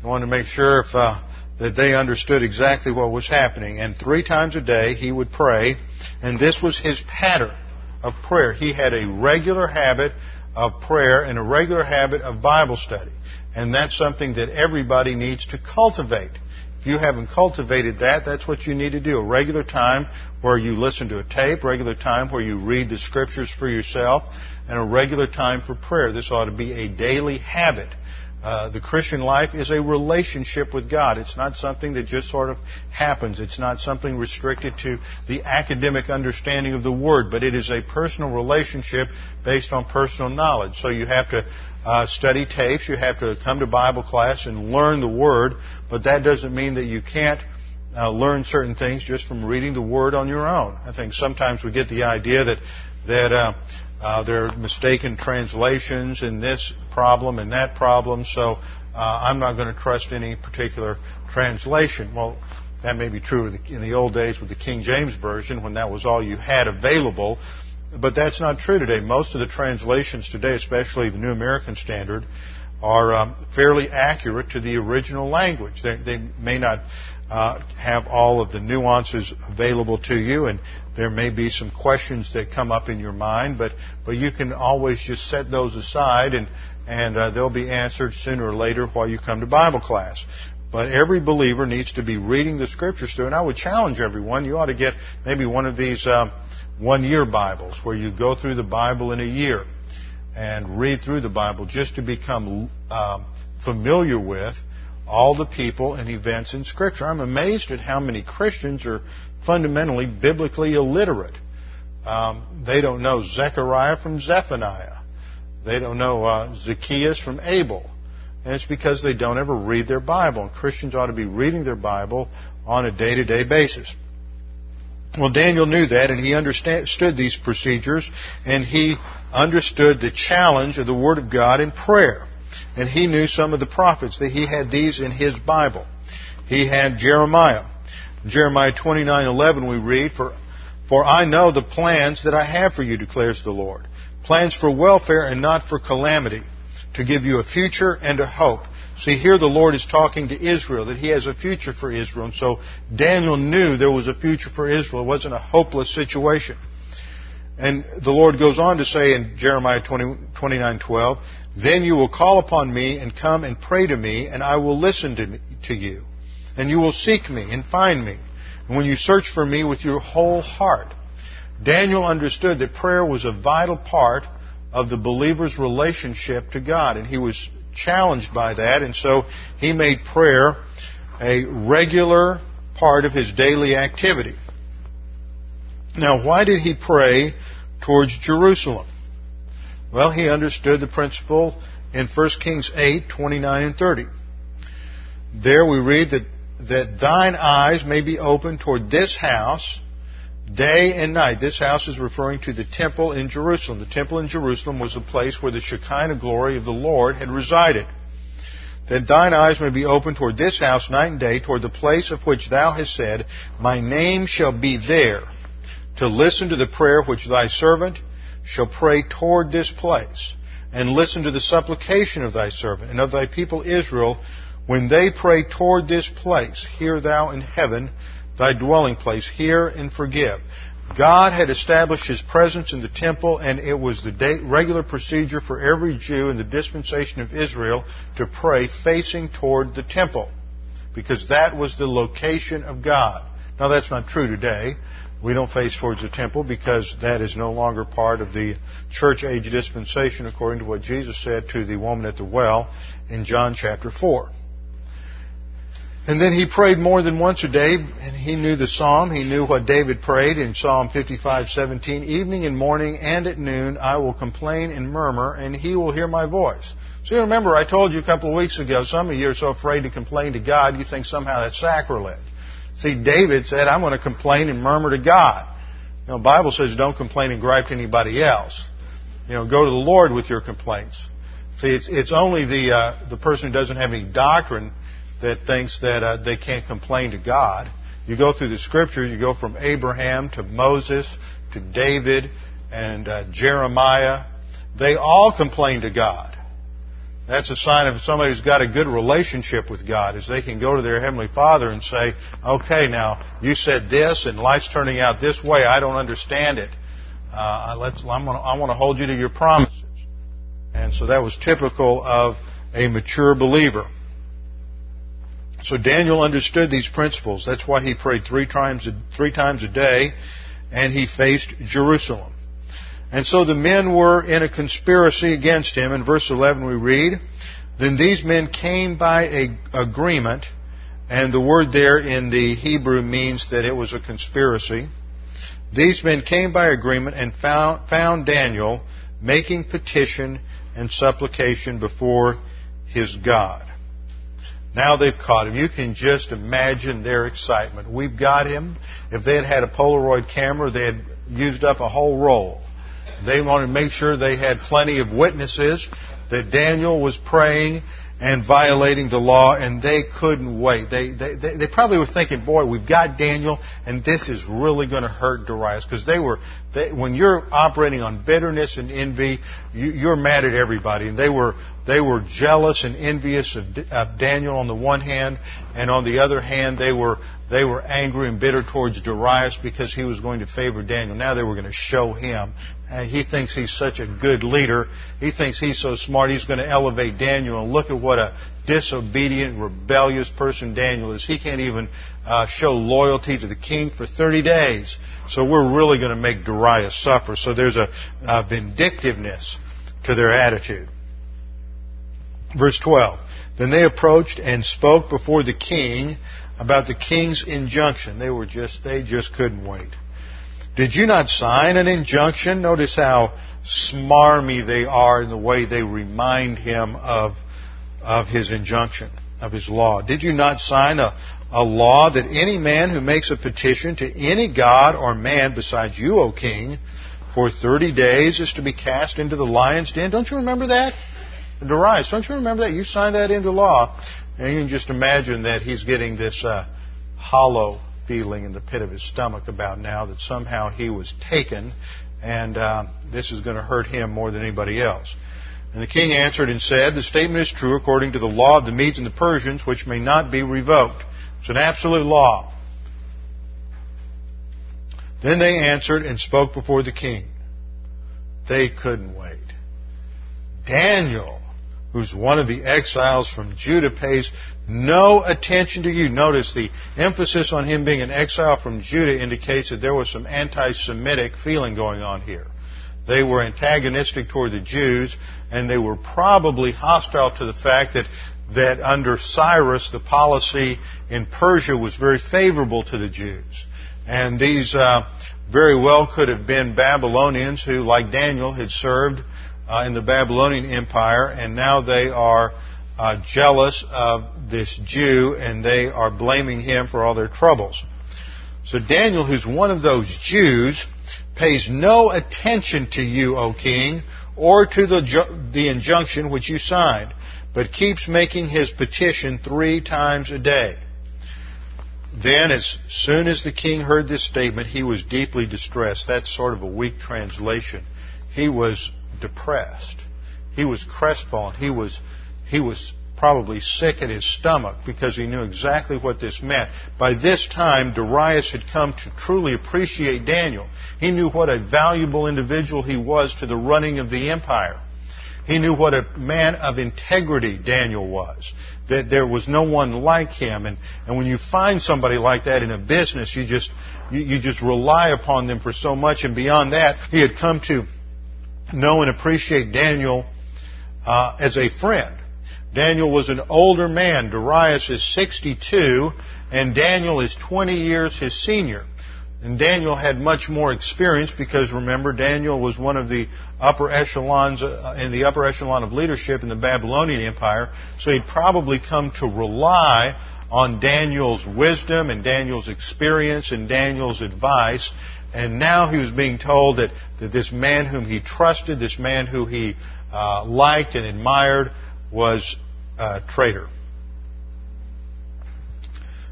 He wanted to make sure if, uh, that they understood exactly what was happening. And three times a day he would pray, and this was his pattern of prayer. He had a regular habit of prayer and a regular habit of Bible study. And that's something that everybody needs to cultivate. If you haven't cultivated that, that's what you need to do. A regular time where you listen to a tape, regular time where you read the scriptures for yourself, and a regular time for prayer. This ought to be a daily habit. Uh, the Christian life is a relationship with God. It's not something that just sort of happens. It's not something restricted to the academic understanding of the Word, but it is a personal relationship based on personal knowledge. So you have to uh, study tapes, you have to come to Bible class and learn the Word, but that doesn't mean that you can't uh, learn certain things just from reading the Word on your own. I think sometimes we get the idea that that uh, there are mistaken translations in this problem and that problem, so uh, I'm not going to trust any particular translation. Well, that may be true in the old days with the King James Version when that was all you had available, but that's not true today. Most of the translations today, especially the New American Standard, are um, fairly accurate to the original language. They, they may not uh, have all of the nuances available to you, and there may be some questions that come up in your mind, but but you can always just set those aside, and and uh, they'll be answered sooner or later while you come to Bible class. But every believer needs to be reading the Scriptures through, and I would challenge everyone. You ought to get maybe one of these um, one-year Bibles where you go through the Bible in a year and read through the Bible just to become um, familiar with all the people and events in Scripture. I'm amazed at how many Christians are fundamentally biblically illiterate. Um, they don't know Zechariah from Zephaniah. They don't know uh, Zacchaeus from Abel. And it's because they don't ever read their Bible. And Christians ought to be reading their Bible on a day to day basis. Well, Daniel knew that, and he understood these procedures, and he understood the challenge of the Word of God in prayer. And he knew some of the prophets, that he had these in his Bible. He had Jeremiah. Jeremiah 29:11 we read, "For for I know the plans that I have for you, declares the Lord. Plans for welfare and not for calamity, to give you a future and a hope." See, here the Lord is talking to Israel, that He has a future for Israel. And so Daniel knew there was a future for Israel. It wasn't a hopeless situation. And the Lord goes on to say in Jeremiah 20, 29:12, "Then you will call upon me and come and pray to me, and I will listen to, me, to you. And you will seek me and find me, and when you search for me with your whole heart." Daniel understood that prayer was a vital part of the believer's relationship to God, and he was challenged by that, and so he made prayer a regular part of his daily activity. Now, why did he pray towards Jerusalem? Well, he understood the principle in 1 Kings 8, 29 and 30. There we read that, that thine eyes may be open toward this house day and night. This house is referring to the temple in Jerusalem. The temple in Jerusalem was the place where the Shekinah glory of the Lord had resided. That thine eyes may be open toward this house night and day, toward the place of which thou hast said, My name shall be there, to listen to the prayer which thy servant shall pray toward this place, and listen to the supplication of thy servant and of thy people Israel, when they pray toward this place. Hear thou in heaven thy dwelling place. Hear and forgive. God had established His presence in the temple, and it was the regular procedure for every Jew in the dispensation of Israel to pray facing toward the temple, because that was the location of God. Now, that's not true today. We don't face towards the temple because that is no longer part of the church age dispensation, according to what Jesus said to the woman at the well in John chapter 4. And then he prayed more than once a day, and he knew the psalm. He knew what David prayed in Psalm 55:17. Evening and morning and at noon I will complain and murmur, and he will hear my voice. So you remember I told you a couple of weeks ago, some of you are so afraid to complain to God, you think somehow that's sacrilege. See, David said, I'm going to complain and murmur to God. You know, the Bible says don't complain and gripe to anybody else. You know, go to the Lord with your complaints. See, it's, it's only the, uh, the person who doesn't have any doctrine that thinks that uh, they can't complain to God. You go through the scripture, you go from Abraham to Moses to David and uh, Jeremiah. They all complain to God. That's a sign of somebody who's got a good relationship with God, is they can go to their Heavenly Father and say, okay, now, you said this and life's turning out this way. I don't understand it. Uh, let's, I'm gonna, I want to hold you to your promises. And so that was typical of a mature believer. So Daniel understood these principles. That's why he prayed three times a, three times a day, and he faced Jerusalem. And so the men were in a conspiracy against him. In verse 11 we read, Then these men came by a agreement, and the word there in the Hebrew means that it was a conspiracy. These men came by agreement and found, found Daniel making petition and supplication before his God. Now they've caught him. You can just imagine their excitement. We've got him. If they had had a Polaroid camera, they had used up a whole roll. They wanted to make sure they had plenty of witnesses that Daniel was praying and violating the law, and they couldn't wait. They, they, they, probably were thinking, boy, we've got Daniel, and this is really going to hurt Darius. Because they were, they, when you're operating on bitterness and envy, you, you're mad at everybody. And they were, they were jealous and envious of, of Daniel on the one hand, and on the other hand, they were, they were angry and bitter towards Darius because he was going to favor Daniel. Now they were going to show him he thinks he's such a good leader. He thinks he's so smart, he's going to elevate Daniel. And look at what a disobedient, rebellious person Daniel is. He can't even uh, show loyalty to the king for 30 days. So we're really going to make Darius suffer. So there's a, a vindictiveness to their attitude. Verse 12. Then they approached and spoke before the king about the king's injunction. They were just, they just couldn't wait. Did you not sign an injunction? Notice how smarmy they are in the way they remind him of, of his injunction, of his law. Did you not sign a, a law that any man who makes a petition to any god or man besides you, O king, for 30 days is to be cast into the lion's den? Don't you remember that? Darius, don't you remember that? You signed that into law. And you can just imagine that he's getting this uh, hollow feeling in the pit of his stomach about now that somehow he was taken and uh, this is going to hurt him more than anybody else. And the king answered and said, The statement is true according to the law of the Medes and the Persians, which may not be revoked. It's an absolute law. Then they answered and spoke before the king. They couldn't wait. Daniel, who's one of the exiles from Judah, pays no attention to you. Notice the emphasis on him being an exile from Judah indicates that there was some anti Semitic feeling going on here. They were antagonistic toward the Jews, and they were probably hostile to the fact that, that under Cyrus, the policy in Persia was very favorable to the Jews. And these uh, very well could have been Babylonians who, like Daniel, had served uh, in the Babylonian Empire, and now they are uh, jealous of this Jew and they are blaming him for all their troubles. So Daniel, who's one of those Jews, pays no attention to you, O king, or to the, the injunction which you signed, but keeps making his petition three times a day. Then, as soon as the king heard this statement, he was deeply distressed. That's sort of a weak translation. He was depressed. He was crestfallen. He was he was probably sick at his stomach because he knew exactly what this meant. By this time, Darius had come to truly appreciate Daniel. He knew what a valuable individual he was to the running of the empire. He knew what a man of integrity Daniel was. That there was no one like him. And, and when you find somebody like that in a business, you just, you, you just rely upon them for so much. And beyond that, he had come to know and appreciate Daniel uh, as a friend. Daniel was an older man. Darius is 62, and Daniel is 20 years his senior. And Daniel had much more experience because remember, Daniel was one of the upper echelons, uh, in the upper echelon of leadership in the Babylonian Empire. So he'd probably come to rely on Daniel's wisdom and Daniel's experience and Daniel's advice. And now he was being told that, that this man whom he trusted, this man who he uh, liked and admired, was a traitor.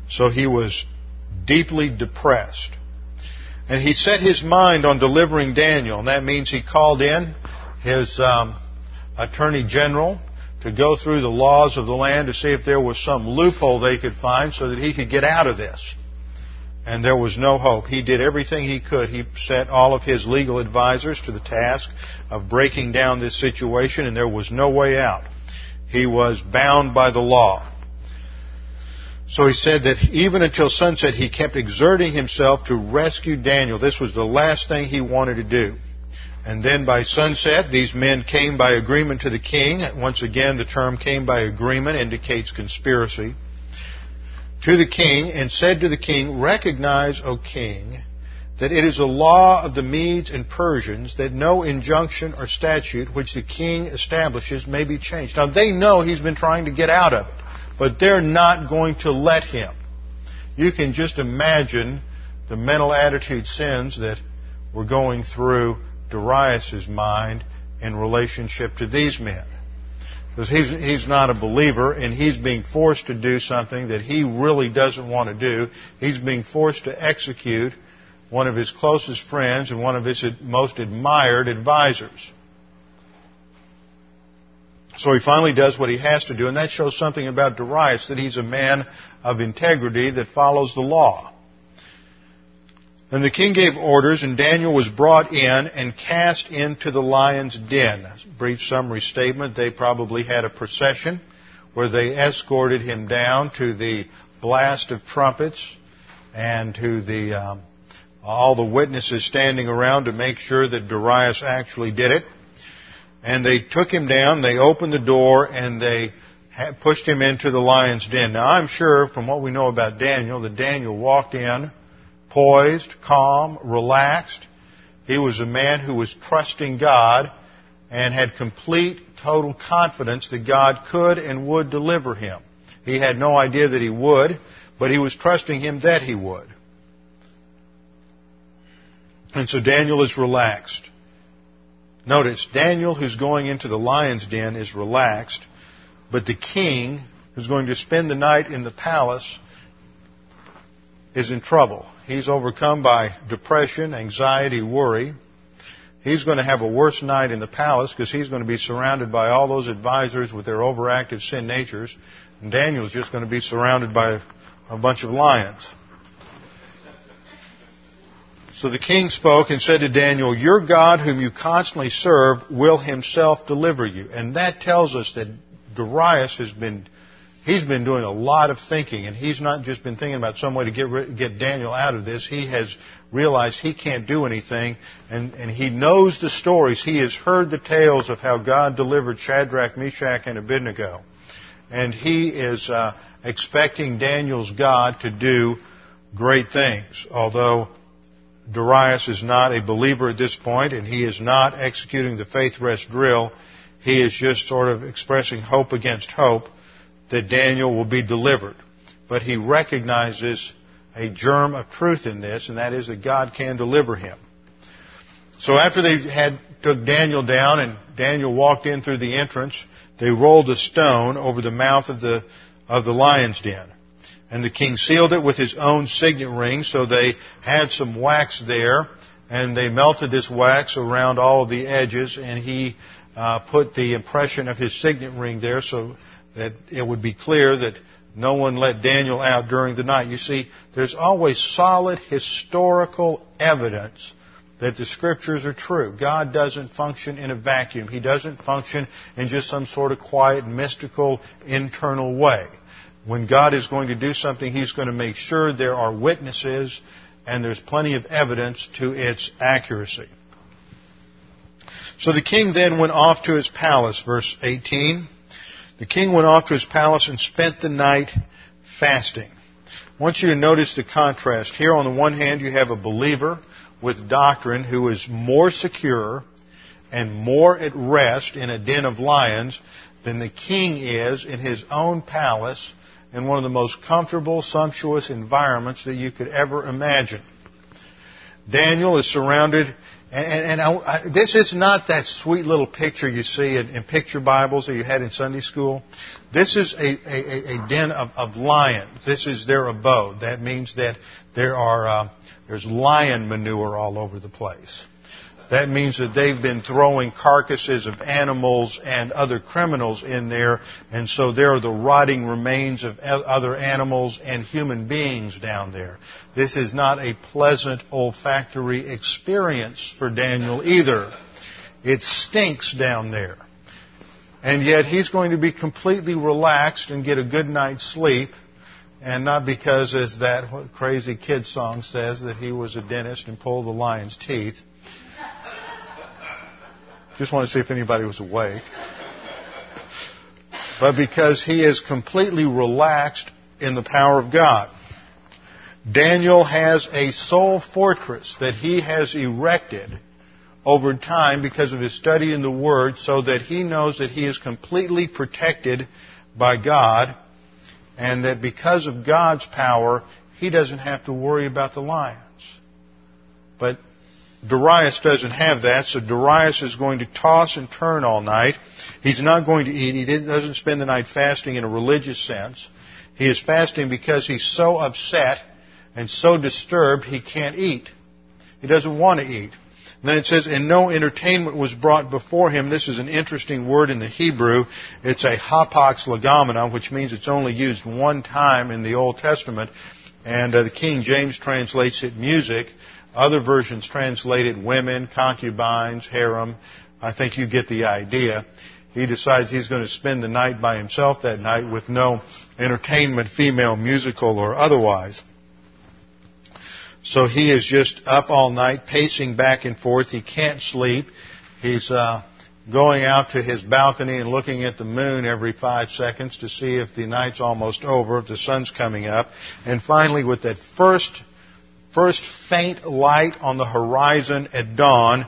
So he was deeply depressed. And he set his mind on delivering Daniel, and that means he called in his um, attorney general to go through the laws of the land to see if there was some loophole they could find so that he could get out of this. And there was no hope. He did everything he could. He set all of his legal advisors to the task of breaking down this situation, and there was no way out. He was bound by the law. So he said that even until sunset, he kept exerting himself to rescue Daniel. This was the last thing he wanted to do. And then by sunset, these men came by agreement to the king. Once again, the term came by agreement indicates conspiracy. To the king and said to the king, Recognize, O king, that it is a law of the Medes and Persians that no injunction or statute which the king establishes may be changed. Now they know he's been trying to get out of it. but they're not going to let him. You can just imagine the mental attitude sins that were going through Darius' mind in relationship to these men. Because he's, he's not a believer and he's being forced to do something that he really doesn't want to do. He's being forced to execute one of his closest friends and one of his most admired advisors. So he finally does what he has to do, and that shows something about Darius, that he's a man of integrity that follows the law. And the king gave orders, and Daniel was brought in and cast into the lion's den. Brief summary statement. They probably had a procession where they escorted him down to the blast of trumpets and to the um, all the witnesses standing around to make sure that Darius actually did it. And they took him down, they opened the door, and they pushed him into the lion's den. Now, I'm sure from what we know about Daniel that Daniel walked in poised, calm, relaxed. He was a man who was trusting God and had complete, total confidence that God could and would deliver him. He had no idea that he would, but he was trusting him that he would. And so Daniel is relaxed. Notice, Daniel, who's going into the lion's den, is relaxed, but the king, who's going to spend the night in the palace, is in trouble. He's overcome by depression, anxiety, worry. He's going to have a worse night in the palace because he's going to be surrounded by all those advisors with their overactive sin natures. And Daniel's just going to be surrounded by a bunch of lions. So the king spoke and said to Daniel, Your God, whom you constantly serve, will himself deliver you. And that tells us that Darius has been he's been doing a lot of thinking, and he's not just been thinking about some way to get get Daniel out of this. He has realized he can't do anything, and, and he knows the stories. He has heard the tales of how God delivered Shadrach, Meshach, and Abednego, and he is uh, expecting Daniel's God to do great things. Although Darius is not a believer at this point, and he is not executing the faith rest drill. He is just sort of expressing hope against hope that Daniel will be delivered. But he recognizes a germ of truth in this, and that is that God can deliver him. So after they had took Daniel down and Daniel walked in through the entrance, they rolled a stone over the mouth of the of the lion's den. And the king sealed it with his own signet ring, so they had some wax there, and they melted this wax around all of the edges, and he uh, put the impression of his signet ring there, so that it would be clear that no one let Daniel out during the night. You see, there's always solid historical evidence that the scriptures are true. God doesn't function in a vacuum. He doesn't function in just some sort of quiet, mystical, internal way. When God is going to do something, He's going to make sure there are witnesses and there's plenty of evidence to its accuracy. So the king then went off to his palace, verse 18. The king went off to his palace and spent the night fasting. I want you to notice the contrast. Here on the one hand, you have a believer with doctrine who is more secure and more at rest in a den of lions than the king is in his own palace in one of the most comfortable, sumptuous environments that you could ever imagine. Daniel is surrounded and, and I, I, this is not that sweet little picture you see in, in, picture Bibles that you had in Sunday school. This is a, a, a den of, of, lions. This is their abode. That means that there are uh, there's lion manure all over the place. That means that they've been throwing carcasses of animals and other criminals in there, and so there are the rotting remains of other animals and human beings down there. This is not a pleasant olfactory experience for Daniel either. It stinks down there. And yet he's going to be completely relaxed and get a good night's sleep, and not because, as that crazy kid song says, that he was a dentist and pulled the lion's teeth. Just want to see if anybody was awake. But because he is completely relaxed in the power of God. Daniel has a soul fortress that he has erected over time because of his study in the Word so that he knows that he is completely protected by God and that because of God's power, he doesn't have to worry about the lions. But Darius doesn't have that, so Darius is going to toss and turn all night. He's not going to eat. He doesn't spend the night fasting in a religious sense. He is fasting because he's so upset and so disturbed he can't eat. He doesn't want to eat. And then it says, and no entertainment was brought before him. This is an interesting word in the Hebrew. It's a hapax legomena, which means it's only used one time in the Old Testament. And uh, the King James translates it music. Other versions translate it women, concubines, harem. I think you get the idea. He decides he's going to spend the night by himself that night with no entertainment, female, musical, or otherwise. So he is just up all night, pacing back and forth. He can't sleep. He's uh, going out to his balcony and looking at the moon every five seconds to see if the night's almost over, if the sun's coming up. And finally, with that first, first faint light on the horizon at dawn,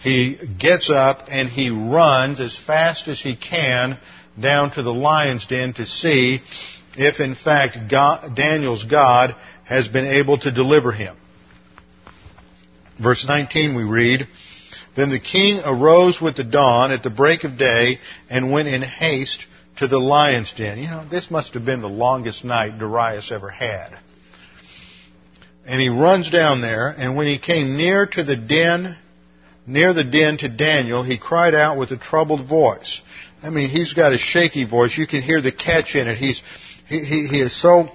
he gets up and he runs as fast as he can down to the lion's den to see if in fact God, Daniel's God has been able to deliver him. Verse 19 we read, Then the king arose with the dawn at the break of day and went in haste to the lion's den. You know, this must have been the longest night Darius ever had. And he runs down there, and when he came near to the den, near the den to Daniel, he cried out with a troubled voice. I mean, he's got a shaky voice. You can hear the catch in it. He's, he, he, he is so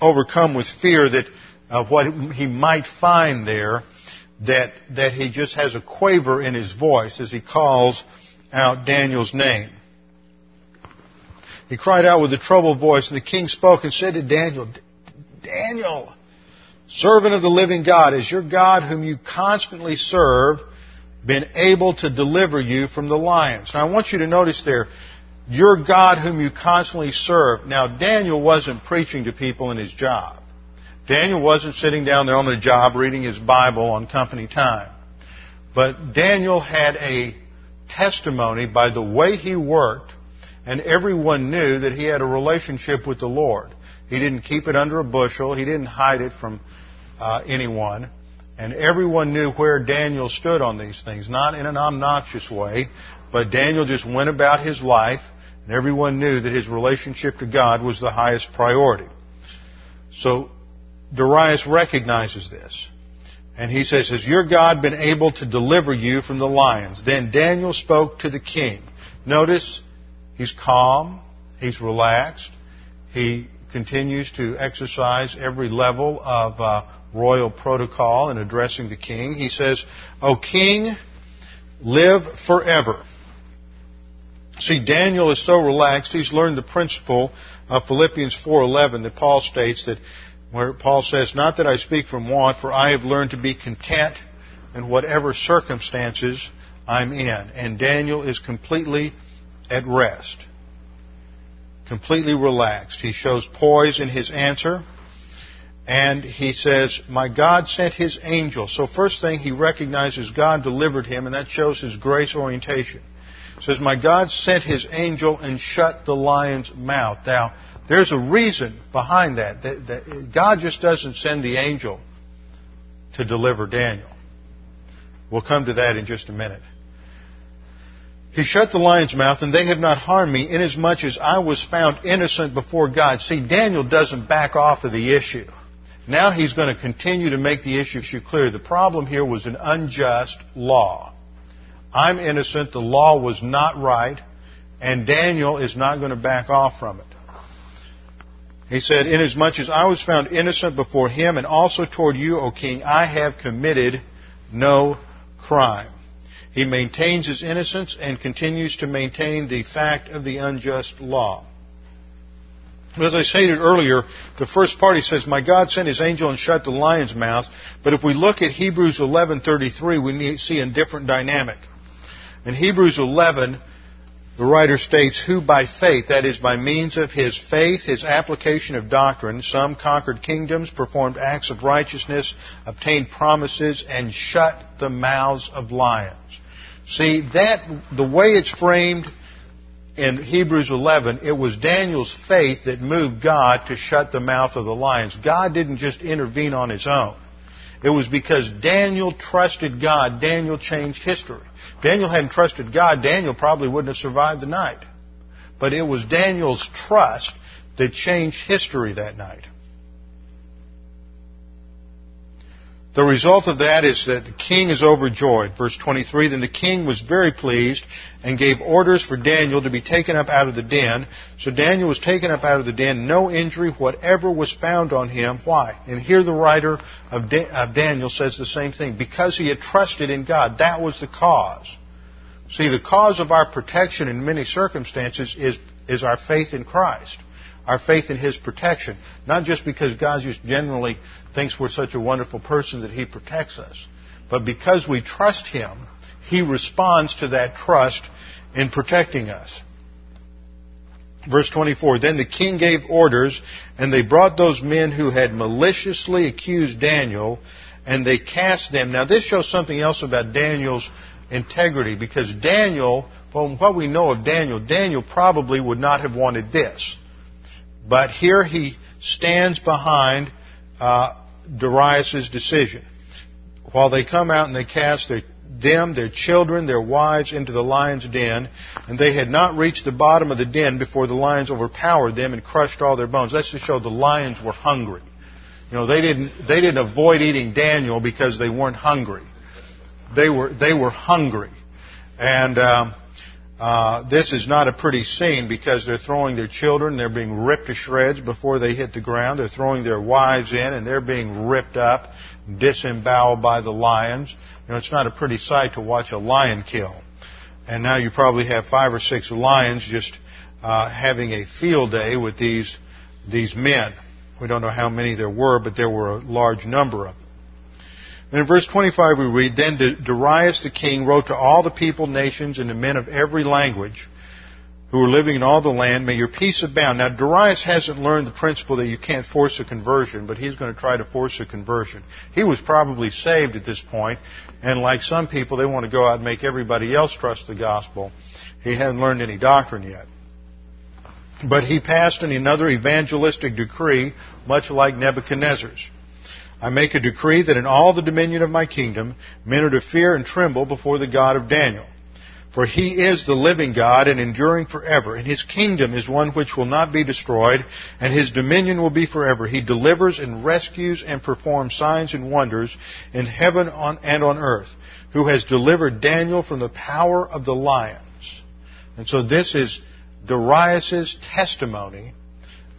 overcome with fear that of what he might find there that, that he just has a quaver in his voice as he calls out Daniel's name. He cried out with a troubled voice, and the king spoke and said to Daniel, Daniel, servant of the living God, is your God whom you constantly serve been able to deliver you from the lions? Now I want you to notice there, your God whom you constantly serve. Now Daniel wasn't preaching to people in his job. Daniel wasn't sitting down there on the job reading his Bible on company time. But Daniel had a testimony by the way he worked, and everyone knew that he had a relationship with the Lord. He didn't keep it under a bushel. He didn't hide it from uh, anyone. And everyone knew where Daniel stood on these things, not in an obnoxious way, but Daniel just went about his life, and everyone knew that his relationship to God was the highest priority. So Darius recognizes this. And he says, Has your God been able to deliver you from the lions? Then Daniel spoke to the king. Notice, he's calm, he's relaxed, he continues to exercise every level of uh, royal protocol in addressing the king. He says, O king, live forever. See, Daniel is so relaxed, he's learned the principle of Philippians 4.11 that Paul states that where Paul says, Not that I speak from want, for I have learned to be content in whatever circumstances I'm in. And Daniel is completely at rest, completely relaxed. He shows poise in his answer. And he says, My God sent his angel. So, first thing, he recognizes God delivered him, and that shows his grace orientation. He says, My God sent his angel and shut the lion's mouth. Now, there's a reason behind that. God just doesn't send the angel to deliver Daniel. We'll come to that in just a minute. He shut the lion's mouth, and they have not harmed me, inasmuch as I was found innocent before God. See, Daniel doesn't back off of the issue. Now he's going to continue to make the issue clear. The problem here was an unjust law. I'm innocent, the law was not right, and Daniel is not going to back off from it. He said, Inasmuch as I was found innocent before him and also toward you, O king, I have committed no crime. He maintains his innocence and continues to maintain the fact of the unjust law. As I stated earlier, the first part he says, "My God sent His angel and shut the lion's mouth." But if we look at Hebrews 11:33, we see a different dynamic. In Hebrews 11, the writer states, who by faith, that is, by means of his faith, his application of doctrine, some conquered kingdoms, performed acts of righteousness, obtained promises, and shut the mouths of lions. See, that, the way it's framed in Hebrews 11, it was Daniel's faith that moved God to shut the mouth of the lions. God didn't just intervene on his own. It was because Daniel trusted God, Daniel changed history. If Daniel hadn't trusted God, Daniel probably wouldn't have survived the night. But it was Daniel's trust that changed history that night. The result of that is that the king is overjoyed. Verse 23, then the king was very pleased and gave orders for Daniel to be taken up out of the den. So Daniel was taken up out of the den, no injury whatever was found on him. Why? And here the writer of, Daniel says the same thing. Because he had trusted in God. That was the cause. See, the cause of our protection in many circumstances is, is our faith in Christ our faith in His protection. Not just because God just generally thinks we're such a wonderful person that He protects us, but because we trust Him, He responds to that trust in protecting us. Verse 24, Then the king gave orders, and they brought those men who had maliciously accused Daniel, and they cast them. Now this shows something else about Daniel's integrity, because Daniel, from what we know of Daniel, Daniel probably would not have wanted this. But here he stands behind uh, decision. While they come out and they cast their, them, their children, their wives into the lion's den, and they had not reached the bottom of the den before the lions overpowered them and crushed all their bones. That's to show the lions were hungry. You know, they didn't, they didn't avoid eating Daniel because they weren't hungry. They were, they were hungry. And, um, uh, this is not a pretty scene because they're throwing their children, they're being ripped to shreds before they hit the ground. They're throwing their wives in and they're being ripped up, disemboweled by the lions. You know, it's not a pretty sight to watch a lion kill. And now you probably have five or six lions just uh, having a field day with these these men. We don't know how many there were, but there were a large number of them. And in verse 25 we read, Then Darius the king wrote to all the people, nations, and the men of every language who are living in all the land, may your peace abound. Now Darius hasn't learned the principle that you can't force a conversion, but he's going to try to force a conversion. He was probably saved at this point, and like some people, they want to go out and make everybody else trust the gospel. He hadn't learned any doctrine yet. But he passed another evangelistic decree, much like Nebuchadnezzar's. I make a decree that in all the dominion of my kingdom men are to fear and tremble before the God of Daniel. For he is the living God and enduring forever, and his kingdom is one which will not be destroyed, and his dominion will be forever. He delivers and rescues and performs signs and wonders in heaven and on earth, who has delivered Daniel from the power of the lions. And so this is Darius' testimony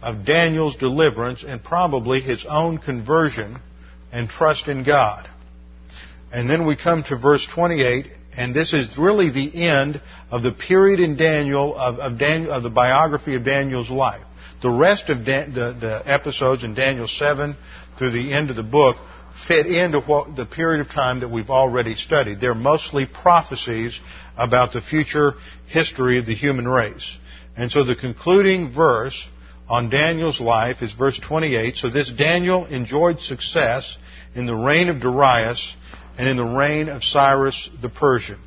of Daniel's deliverance and probably his own conversion and trust in God. And then we come to verse 28, and this is really the end of the period in Daniel, of, of, Daniel, of the biography of Daniel's life. The rest of Dan, the, the episodes in Daniel 7 through the end of the book fit into what, the period of time that we've already studied. They're mostly prophecies about the future history of the human race. And so the concluding verse on Daniel's life is verse 28. So this Daniel enjoyed success in the reign of Darius and in the reign of Cyrus the Persian.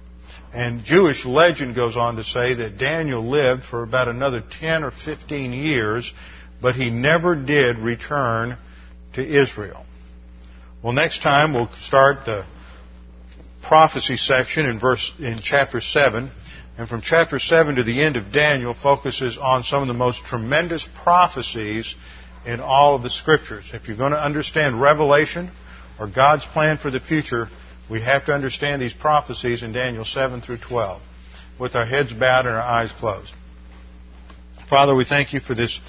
And Jewish legend goes on to say that Daniel lived for about another 10 or 15 years, but he never did return to Israel. Well, next time we'll start the prophecy section in verse in chapter 7 and from chapter 7 to the end of Daniel focuses on some of the most tremendous prophecies in all of the scriptures. If you're going to understand Revelation or God's plan for the future, we have to understand these prophecies in Daniel 7 through 12 with our heads bowed and our eyes closed. Father, we thank you for this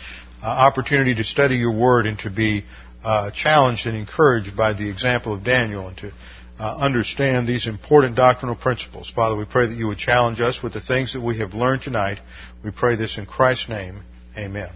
uh, opportunity to study your word and to be uh, challenged and encouraged by the example of Daniel and to uh, understand these important doctrinal principles. Father, we pray that you would challenge us with the things that we have learned tonight. We pray this in Christ's name. Amen.